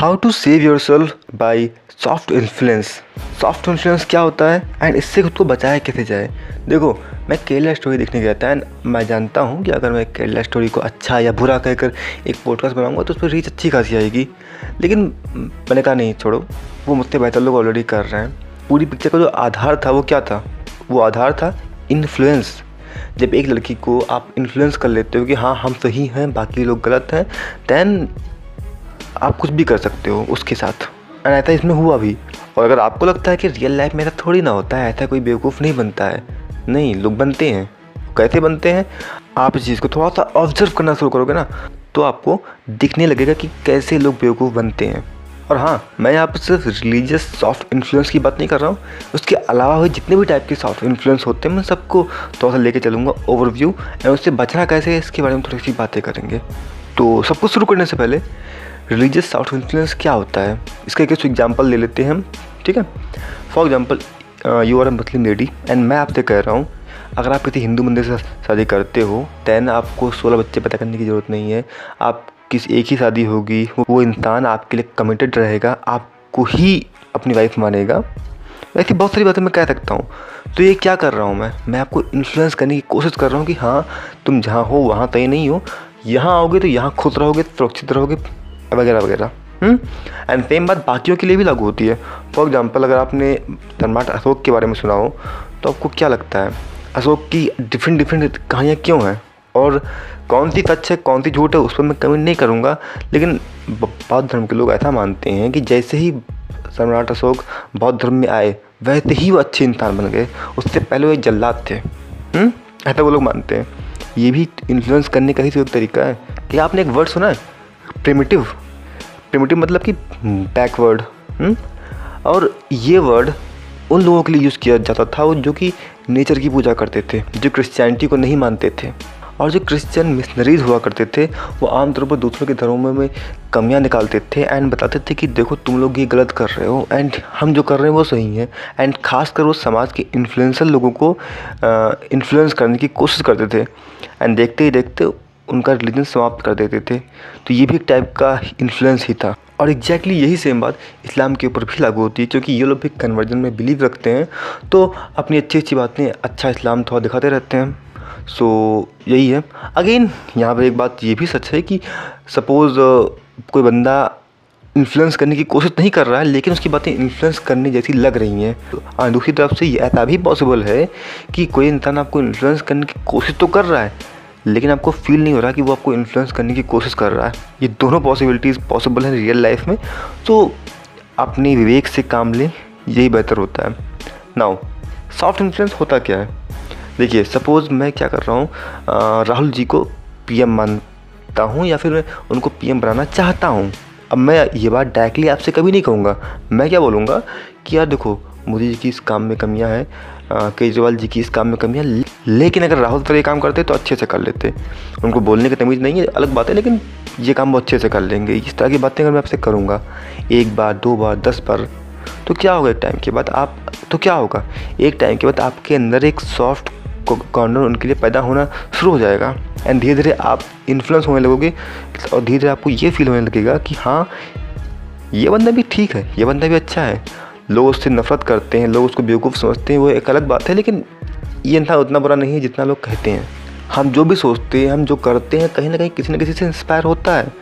How to save yourself by soft influence soft influence क्या होता है? एंड इससे खुद को बचाया कैसे जाए? देखो, मैं केरला स्टोरी देखने गया था एंड मैं जानता हूँ कि अगर मैं केरला स्टोरी को अच्छा या बुरा कहकर एक पॉडकास्ट बनाऊँगा तो उस पर रीच अच्छी खासी आएगी। लेकिन मैंने कहा, नहीं, छोड़ो, वो मुझसे बेहतर लोग ऑलरेडी कर रहे हैं। पूरी पिक्चर का जो आधार था, वो क्या था? वो आधार था इन्फ्लुएंस जब एक लड़की को आप इन्फ्लुएंस कर लेते हो कि हाँ हम सही हैं, बाकी लोग गलत हैं दैन आप कुछ भी कर सकते हो उसके साथ। एंड ऐसा इसमें हुआ भी। और अगर आपको लगता है कि रियल लाइफ में ऐसा थोड़ी ना होता है, ऐसा कोई बेवकूफ़ नहीं बनता है। नहीं, लोग बनते हैं। कैसे बनते हैं? आप इस चीज़ को थोड़ा सा ऑब्ज़र्व करना शुरू करोगे ना तो आपको दिखने लगेगा कि कैसे लोग बेवकूफ़ बनते हैं। और हाँ मैं यहाँ पर सिर्फ़ रिलीजियस सॉफ्ट इन्फ्लुएंस की बात नहीं कर रहा हूँ। उसके अलावा हुए जितने भी टाइप के सॉफ्ट इन्फ्लुएंस होते हैं, मैं सबको थोड़ा सा लेके चलूँगा ओवरव्यू एंड उससे बचना कैसे इसके बारे में थोड़ी सी बातें करेंगे। तो सब कुछ शुरू करने से पहले रिलीजियस साउथ इन्फ्लुएंस क्या होता है? इसका एक एग्ज़ाम्पल ले लेते हैं हम, ठीक है? For example you are a Muslim lady and मैं आपसे कह रहा हूँ, अगर आप किसी हिंदू मंदिर से शादी करते हो दैन आपको सोलह बच्चे पैदा करने की ज़रूरत नहीं है। आप किस एक ही शादी होगी, वो इंसान आपके लिए कमिटेड रहेगा, आपको ही अपनी वाइफ मानेगा। ऐसी बहुत सारी बातें मैं कह सकता हूँ। तो ये क्या कर रहा हूँ मैं? मैं आपको इन्फ्लुएंस करने की कोशिश कर रहा हूँ कि हाँ तुम जहाँ हो, वहाँ तय नहीं हो। यहाँ आओगे तो यहाँ खुश रहोगे, सुरक्षित रहोगे वगैरह वगैरह। एंड सेम बात बाकियों के लिए भी लागू होती है। फॉर एग्ज़ाम्पल अगर आपने सम्राट अशोक के बारे में सुना हो तो आपको क्या लगता है? अशोक की डिफरेंट डिफरेंट कहानियाँ क्यों हैं? और कौन सी सच है, कौन सी झूठ है, उस पर मैं कमेंट नहीं करूँगा। लेकिन बौद्ध धर्म के लोग ऐसा मानते हैं कि जैसे ही सम्राट अशोक बौद्ध धर्म में आए, वैसे ही वो अच्छे इंसान बन गए। उससे पहले वो एक जल्लाद थे। ऐसा वो लोग मानते हैं। ये भी इन्फ्लुएंस करने का ही तो एक तरीका है। कि आपने एक वर्ड सुना है? प्रिमिटिव। प्रिमिटिव मतलब कि बैकवर्ड हम्म? और ये वर्ड उन लोगों के लिए यूज़ किया जाता था वो जो कि नेचर की पूजा करते थे, जो क्रिश्चियनिटी को नहीं मानते थे। और जो क्रिश्चियन मिशनरीज हुआ करते थे, वो आमतौर पर दूसरों के धर्मों में कमियाँ निकालते थे एंड बताते थे कि देखो तुम लोग ये गलत कर रहे हो एंड हम जो कर रहे हैं वो सही है एंड खासकर वो समाज के इन्फ्लुएंसर लोगों को इन्फ्लुएंस करने की कोशिश करते थे। एंड देखते ही देखते उनका रिलीजन समाप्त कर देते थे। तो ये भी एक टाइप का इन्फ्लुएंस ही था। और एग्जैक्टली exactly यही सेम बात इस्लाम के ऊपर भी लागू होती है क्योंकि ये लोग भी कन्वर्जन में बिलीव रखते हैं। तो अपनी अच्छी अच्छी बातें अच्छा इस्लाम थोड़ा दिखाते रहते हैं। सो so, यही है। अगेन यहाँ पर एक बात ये भी सच है कि सपोज़ कोई बंदा इन्फ्लुएंस करने की कोशिश नहीं कर रहा है लेकिन उसकी बातें इन्फ्लुएंस करने जैसी लग रही हैं। और दूसरी तरफ़ से ये ऐसा भी पॉसिबल है कि कोई इंसान आपको इन्फ्लुएंस करने की कोशिश तो कर रहा है लेकिन आपको फील नहीं हो रहा कि वो आपको इन्फ्लुएंस करने की कोशिश कर रहा है। ये दोनों पॉसिबिलिटीज़ पॉसिबल हैं रियल लाइफ में। तो अपने विवेक से काम लें, यही बेहतर होता है। नाउ सॉफ्ट इन्फ्लुएंस होता क्या है? देखिए सपोज़ मैं क्या कर रहा हूँ राहुल जी को पीएम मानता हूँ या फिर उनको पीएम बनाना चाहता हूँ? अब मैं ये बात डायरेक्टली आपसे कभी नहीं कहूँगा। मैं क्या बोलूँगा कि यार देखो, मोदी जी की इस काम में कमियाँ हैं केजरीवाल जी की इस काम में कमियाँ लेकिन अगर राहुल सर ये काम करते तो अच्छे से कर लेते। उनको बोलने की तमीज़ नहीं है, अलग बात है, लेकिन ये काम वो अच्छे से कर लेंगे। इस तरह की बातें अगर मैं आपसे करूँगा, एक बार, दो बार, दस बार तो क्या होगा एक टाइम के बाद? आप तो क्या होगा? एक टाइम के बाद आपके अंदर एक सॉफ्ट कॉर्नर उनके लिए पैदा होना शुरू हो जाएगा। एंड धीरे धीरे आप इन्फ्लुएंस होने लगोगे, और धीरे धीरे आपको ये फील होने लगेगा कि हाँ ये बंदा भी ठीक है, ये बंदा भी अच्छा है। लोग उससे नफ़रत करते हैं, लोग उसको बेवकूफ़ समझते हैं, वो एक अलग बात है, लेकिन ये इंसान उतना बुरा नहीं है जितना लोग कहते हैं। हम जो भी सोचते हैं, हम जो करते हैं, कहीं ना कहीं किसी न किसी से इंस्पायर होता है।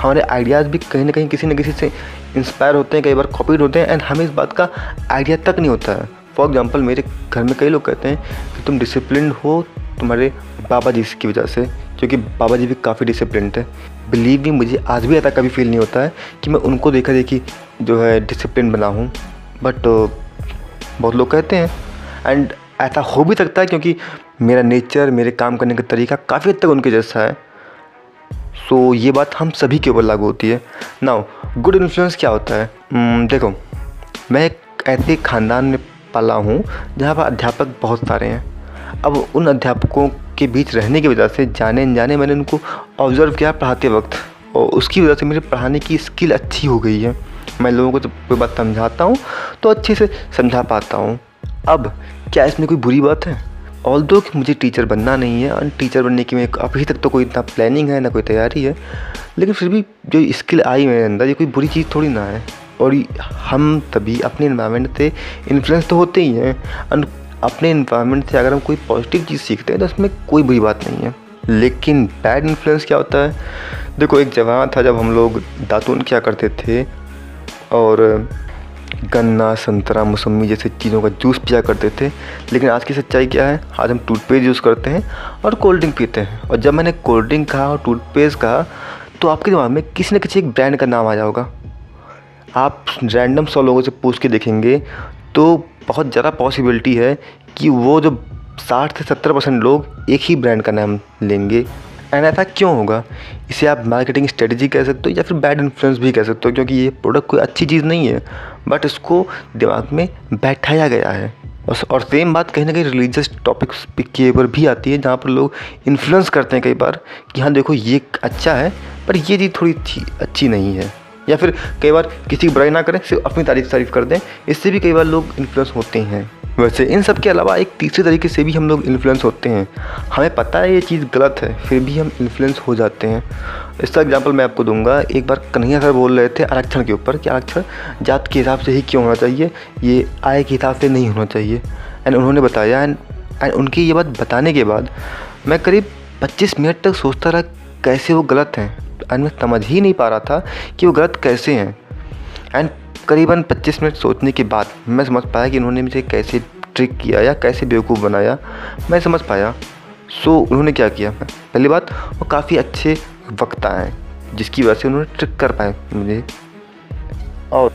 हमारे आइडियाज़ भी कहीं ना कहीं किसी न किसी से इंस्पायर होते हैं, कई बार कॉपीड होते हैं एंड हमें इस बात का आइडिया तक नहीं होता है। फॉर एग्ज़ाम्पल मेरे घर में कई लोग कहते हैं कि तुम डिसिप्लिन हो तुम्हारे बाबा जी की वजह से, क्योंकि बाबा जी भी काफ़ी डिसिप्लिन है। बिलीव भी मुझे आज भी ऐसा कभी फील नहीं होता है कि मैं उनको देखा देखी जो है डिसिप्लिन बना हूँ। बट बहुत लोग कहते हैं। एंड ऐसा हो भी सकता है क्योंकि मेरा नेचर मेरे काम करने का तरीका काफ़ी हद तक उनके जैसा है। सो so, ये बात हम सभी के ऊपर लागू होती है। नाउ गुड इन्फ्लुएंस क्या होता है? Hmm, देखो मैं एक ऐसे ख़ानदान में पाला हूँ जहाँ पर अध्यापक बहुत सारे हैं। अब उन अध्यापकों के बीच रहने की वजह से जाने अनजाने मैंने उनको ऑब्ज़र्व किया पढ़ाते वक्त और उसकी वजह से मेरे पढ़ाने की स्किल अच्छी हो गई है। मैं लोगों को जब कोई बात समझाता हूँ तो अच्छे से समझा पाता हूँ। अब क्या इसमें कोई बुरी बात है? ऑल दो कि मुझे टीचर बनना नहीं है और टीचर बनने की मेरे अभी तक तो कोई इतना प्लानिंग है, ना कोई तैयारी है, लेकिन फिर भी जो स्किल आई मेरे अंदर, ये कोई बुरी चीज़ थोड़ी ना है। और हम तभी अपने इन्वायरमेंट से इन्फ्लुएंस तो होते ही हैं और अपने इन्वायरमेंट से अगर हम कोई पॉजिटिव चीज़ सीखते हैं तो उसमें कोई बुरी बात नहीं है। लेकिन बैड इन्फ्लुएंस क्या होता है? देखो, एक जमाना था जब हम लोग दातून क्या करते थे, और गन्ना, संतरा मौसमी जैसे चीज़ों का जूस पिया करते थे। लेकिन आज की सच्चाई क्या है? आज हम टूथपेस्ट यूज़ करते हैं और कोल्ड ड्रिंक पीते हैं। और जब मैंने कोल्ड ड्रिंक कहा और टूथपेस्ट कहा तो आपके दिमाग में किसी न किसी एक ब्रांड का नाम आ जाओगा आप रैंडम सौ लोगों से पूछ के देखेंगे तो बहुत ज़्यादा पॉसिबिलिटी है कि वो जो साठ से सत्तर परसेंट लोग एक ही ब्रांड का नाम लेंगे। एंड ऐसा क्यों होगा? इसे आप मार्केटिंग स्ट्रेटजी कह सकते हो या फिर बैड इन्फ्लुएंस भी कह सकते हो क्योंकि ये प्रोडक्ट कोई अच्छी चीज़ नहीं है। बट इसको दिमाग में बैठाया गया है। और सेम बात कहीं ना कहीं रिलीजियस टॉपिक्स के ऊपर भी आती है, जहाँ पर लोग इन्फ्लुएंस करते हैं कई बार कि हाँ देखो ये अच्छा है, पर ये चीज़ थोड़ी अच्छी नहीं है। या फिर कई बार किसी की बुराई ना करें, सिर्फ़ अपनी तारीफ़ तारीफ़ कर दें, इससे भी कई बार लोग इन्फ्लुएंस होते हैं। वैसे इन सब के अलावा एक तीसरे तरीके से भी हम लोग इन्फ्लुएंस होते हैं। हमें पता है ये चीज़ गलत है, फिर भी हम इन्फ्लुएंस हो जाते हैं। इसका एग्जांपल मैं आपको दूँगा, एक बार कन्हैया सर बोल रहे थे आरक्षण के ऊपर कि आरक्षण जात के हिसाब से ही क्यों होना चाहिए, ये आय के हिसाब से नहीं होना चाहिए। एंड उन्होंने बताया एंड एंड उनकी ये बात बताने के बाद मैं करीब पच्चीस मिनट तक सोचता रहा कैसे वो गलत हैं। एंड मैं समझ ही नहीं पा रहा था कि वो गलत कैसे हैं। एंड करीबन 25 मिनट सोचने के बाद मैं समझ पाया कि उन्होंने मुझे कैसे ट्रिक किया या कैसे बेवकूफ़ बनाया। मैं समझ पाया। सो उन्होंने क्या किया? पहली बात, वो काफ़ी अच्छे वक्ता हैं जिसकी वजह से उन्होंने ट्रिक कर पाए मुझे। और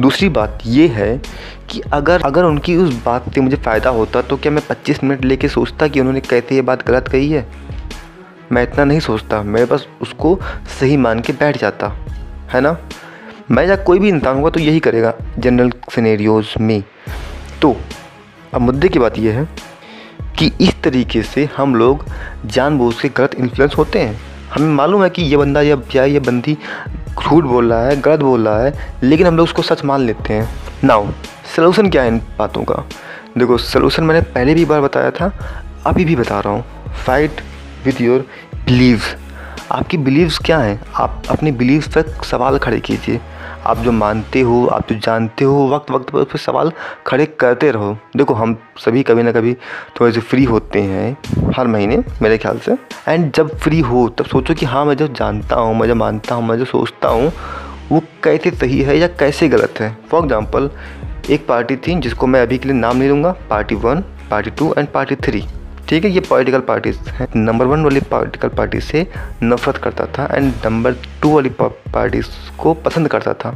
दूसरी बात ये है कि अगर अगर उनकी उस बात से मुझे फ़ायदा होता तो क्या मैं 25 मिनट लेके सोचता कि उन्होंने कैसे ये बात गलत कही है? मैं इतना नहीं सोचता। मैं बस उसको सही मान के बैठ जाता। है ना? मैं या कोई भी इंसान होगा तो यही करेगा जनरल सिनेरियोज में। तो अब मुद्दे की बात यह है कि इस तरीके से हम लोग जानबूझ के गलत इन्फ्लुएंस होते हैं। हमें मालूम है कि ये बंदा या या ये बंदी झूठ बोल रहा है, गलत बोल रहा है, लेकिन हम लोग उसको सच मान लेते हैं। नाउ सलूशन क्या है इन बातों का? देखो सलूशन मैंने पहले भी बार बताया था, अभी भी बता रहा हूँ। फाइट विथ योर बिलीव्स आपकी बिलीव्स क्या हैं? आप अपने बिलीव्स पर सवाल खड़े कीजिए। आप जो मानते हो, आप जो जानते हो वक्त वक्त पर उस पर सवाल खड़े करते रहो। देखो, हम सभी कभी ना कभी थोड़े से फ्री होते हैं हर महीने, मेरे ख्याल से। एंड जब फ्री हो, तब सोचो कि हाँ मैं जो जानता हूँ, मैं जो मानता हूँ, मैं जो सोचता हूँ, वो कैसे सही है या कैसे गलत है। फॉर एग्ज़ाम्पल एक पार्टी थी जिसको मैं अभी के लिए नाम नहीं लूँगा party one party two and party three ठीक है, ये पॉलिटिकल पार्टीज़ हैं। नंबर वन वाली पॉलिटिकल पार्टी से नफरत करता था एंड नंबर टू वाली पार्टीज़ को पसंद करता था।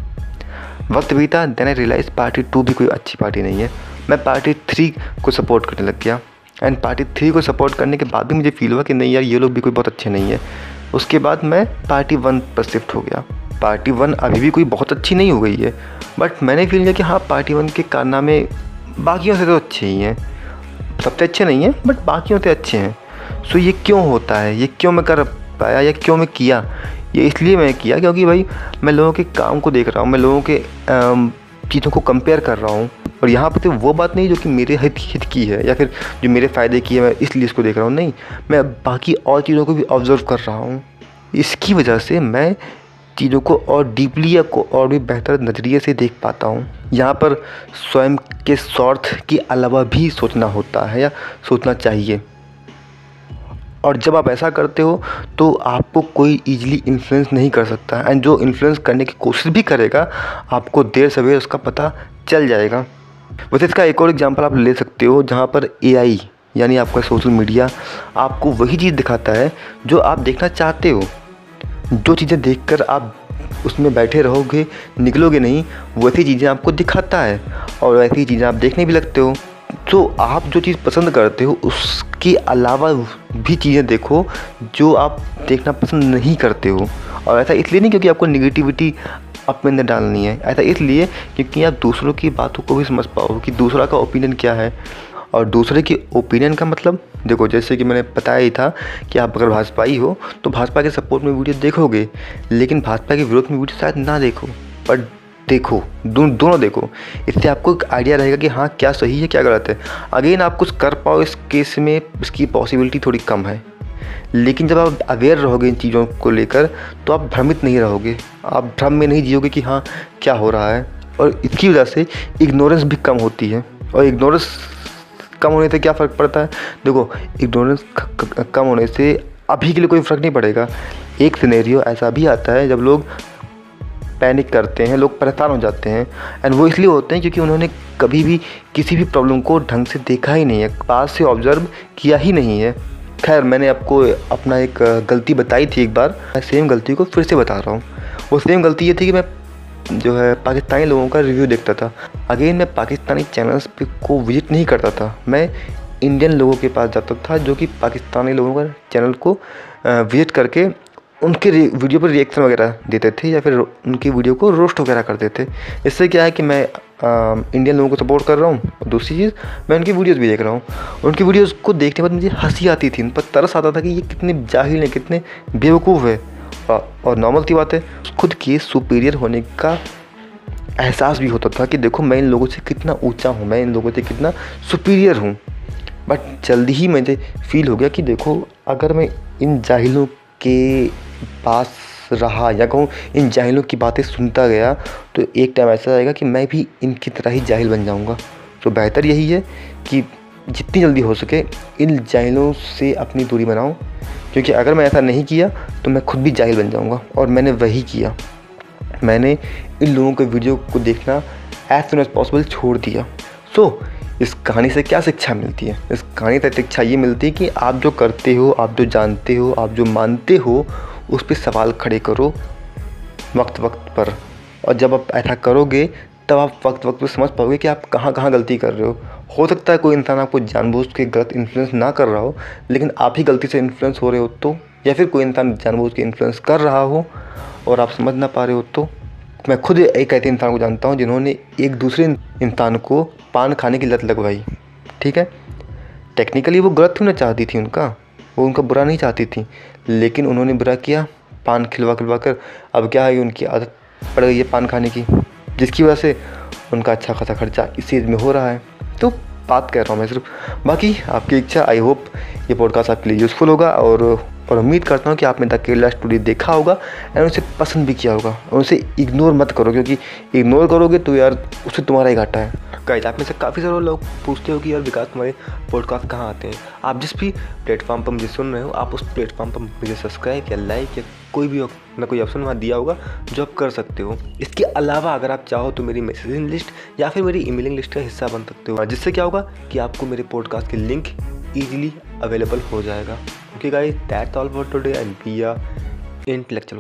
वक्त बीता then I realise party two भी कोई अच्छी पार्टी नहीं है। मैं पार्टी थ्री को सपोर्ट करने लग गया। एंड पार्टी थ्री को सपोर्ट करने के बाद भी मुझे फील हुआ कि नहीं यार, ये लोग भी कोई बहुत अच्छे नहीं है। उसके बाद मैं पार्टी वन पर शिफ्ट हो गया। पार्टी वन अभी भी कोई बहुत अच्छी नहीं हो गई है। बट मैंने फील किया कि हाँ पार्टी वन के कारनामे बाकियों से तो अच्छे ही हैं। सबसे अच्छे नहीं हैं बट बाकी से अच्छे हैं। सो ये क्यों होता है? ये क्यों मैं कर पाया? या क्यों मैं किया? ये इसलिए मैं किया क्योंकि भाई, मैं लोगों के काम को देख रहा हूँ, मैं लोगों के चीज़ों को कंपेयर कर रहा हूँ। और यहाँ पर तो वो बात नहीं जो कि मेरे हित हित की है या फिर जो मेरे फ़ायदे की है, मैं इसलिए इसको देख रहा हूँ। नहीं, मैं बाकी और चीज़ों को भी ऑब्ज़र्व कर रहा हूँ। इसकी वजह से मैं चीज़ों को और डीपली या को और भी बेहतर नज़रिए से देख पाता हूँ। यहाँ पर स्वयं के स्वार्थ के अलावा भी सोचना होता है या सोचना चाहिए। और जब आप ऐसा करते हो तो आपको कोई ईजिली इन्फ्लुएंस नहीं कर सकता एंड जो इन्फ्लुएंस करने की कोशिश भी करेगा, आपको देर सवेर उसका पता चल जाएगा। वैसे इसका एक और एग्जांपल आप ले सकते हो, जहाँ पर एआई यानी आपका सोशल मीडिया आपको वही चीज़ दिखाता है जो आप देखना चाहते हो। जो चीज़ें देखकर आप उसमें बैठे रहोगे, निकलोगे नहीं वैसी चीज़ें आपको दिखाता है। और वैसी चीज़ें आप देखने भी लगते हो। तो आप जो चीज़ पसंद करते हो, उसके अलावा भी चीज़ें देखो, जो आप देखना पसंद नहीं करते हो। और ऐसा इसलिए नहीं क्योंकि आपको निगेटिविटी अपने अंदर डालनी है। ऐसा इसलिए क्योंकि आप दूसरों की बातों को भी समझ पाओ कि दूसरा का ओपिनियन क्या है। और दूसरे के ओपिनियन का मतलब? देखो जैसे कि मैंने बताया ही था कि आप अगर भाजपाई हो तो भाजपा के सपोर्ट में वीडियो देखोगे लेकिन भाजपा के विरोध में वीडियो शायद ना देखो। बट देखो दो, दोनों देखो। इससे आपको एक आइडिया रहेगा कि हाँ क्या सही है क्या गलत है। अगेन आप कुछ कर पाओ इस केस में इसकी पॉसिबिलिटी थोड़ी कम है। लेकिन जब आप अवेयर रहोगे इन चीज़ों को लेकर तो आप भ्रमित नहीं रहोगे। आप भ्रम में नहीं जियोगे कि हाँ क्या हो रहा है। और इसकी वजह से इग्नोरेंस भी कम होती है। और इग्नोरेंस कम होने से क्या फ़र्क पड़ता है? देखो इग्नोरेंस कम होने से अभी के लिए कोई फ़र्क नहीं पड़ेगा। एक सिनेरियो ऐसा भी आता है जब लोग पैनिक करते हैं, लोग परेशान हो जाते हैं। एंड वो इसलिए होते हैं क्योंकि उन्होंने कभी भी किसी भी प्रॉब्लम को ढंग से देखा ही नहीं है, पास से ऑब्ज़र्व किया ही नहीं है। खैर, मैंने आपको अपना एक गलती बताई थी एक बार। मैं सेम गलती को फिर से बता रहा हूँ। वो सेम गलती ये थी कि मैं जो है पाकिस्तानी लोगों का रिव्यू देखता था। अगेन मैं पाकिस्तानी चैनल्स पे को विज़िट नहीं करता था। मैं इंडियन लोगों के पास जाता था जो कि पाकिस्तानी लोगों का चैनल को विज़िट करके उनके वीडियो पर रिएक्शन वगैरह देते थे या फिर उनकी वीडियो को रोस्ट वगैरह करते थे। इससे क्या है कि मैं आ, इंडियन लोगों को सपोर्ट कर रहा हूँ। दूसरी चीज़ मैं उनकी वीडियोस भी देख रहा हूँ। उनकी वीडियोस को देखने के बाद मुझे हँसी आती थी। उन पर तरस आता था कि ये कितने जाहिल हैं कितने बेवकूफ़ है। और नॉर्मल सी बात है, खुद के सुपीरियर होने का एहसास भी होता था कि देखो मैं इन लोगों से कितना ऊँचा हूँ, मैं इन लोगों से कितना सुपीरियर हूँ। बट जल्दी ही मुझे फील हो गया कि देखो, अगर मैं इन जाहिलों के पास रहा या कहूँ, इन जाहिलों की बातें सुनता गया तो एक टाइम ऐसा आएगा कि मैं भी इनकी तरह ही जाहिल बन जाऊँगा। तो बेहतर यही है कि जितनी जल्दी हो सके इन जाहिलों से अपनी दूरी बनाऊँ। क्योंकि अगर मैं ऐसा नहीं किया तो मैं खुद भी जाहिल बन जाऊँगा। और मैंने वही किया। मैंने इन लोगों के वीडियो को देखना एज सुन एज पॉसिबल छोड़ दिया। सो so, इस कहानी से क्या शिक्षा मिलती है? इस कहानी से शिक्षा ये मिलती है कि आप जो करते हो आप जो जानते हो आप जो मानते हो उस पर सवाल खड़े करो वक्त वक्त पर। और जब आप ऐसा करोगे तब आप वक्त वक्त पर समझ पाओगे कि आप कहाँ कहाँ गलती कर रहे हो। हो सकता है कोई इंसान आपको जानबूझ के गलत इन्फ्लुएंस ना कर रहा हो, लेकिन आप ही गलती से इन्फ्लुएंस हो रहे हो तो या फिर कोई इंसान जानबूझ के इन्फ्लुएंस कर रहा हो और आप समझ ना पा रहे हो तो। मैं खुद एक ऐसे इंसान को जानता हूँ जिन्होंने एक दूसरे इंसान को पान खाने की लत लगवाई, ठीक है? टेक्निकली वो गलत होना चाहती थी उनका, वो उनका बुरा नहीं चाहती थी, लेकिन उन्होंने बुरा किया, पान खिलवा खिलवा कर। अब क्या है, उनकी आदत पड़ गई है पान खाने की, जिसकी वजह से उनका अच्छा खासा खर्चा इस एज में हो रहा है। तो बात कर रहा हूँ मैं सिर्फ़। बाकी आपकी इच्छा आई होप ये पॉडकास्ट आपके लिए यूज़फुल होगा और और उम्मीद करता हूँ कि आपने द केरला स्टोरी देखा होगा एंड उसे पसंद भी किया होगा। और उसे इग्नोर मत करो, क्योंकि इग्नोर करोगे तो यार, उससे तुम्हारा ही घाटा है। गाइज़ आप में से काफ़ी सारे लोग पूछते हो कि यार विकास, तुम्हारे पॉडकास्ट कहाँ आते हैं? आप जिस भी प्लेटफॉर्म पर मुझे सुन रहे हो, आप उस प्लेटफॉर्म पर मुझे सब्सक्राइब या लाइक या कोई भी ना कोई ऑप्शन वहाँ दिया होगा जो आप कर सकते हो। इसके अलावा अगर आप चाहो तो मेरी मैसेजिंग लिस्ट या फिर मेरी ईमेलिंग लिस्ट का हिस्सा बन सकते हो। जिससे क्या होगा कि आपको मेरे पॉडकास्ट के लिंक ईजिली अवेलेबल हो जाएगा। Okay guys that's all for today and be a intellectual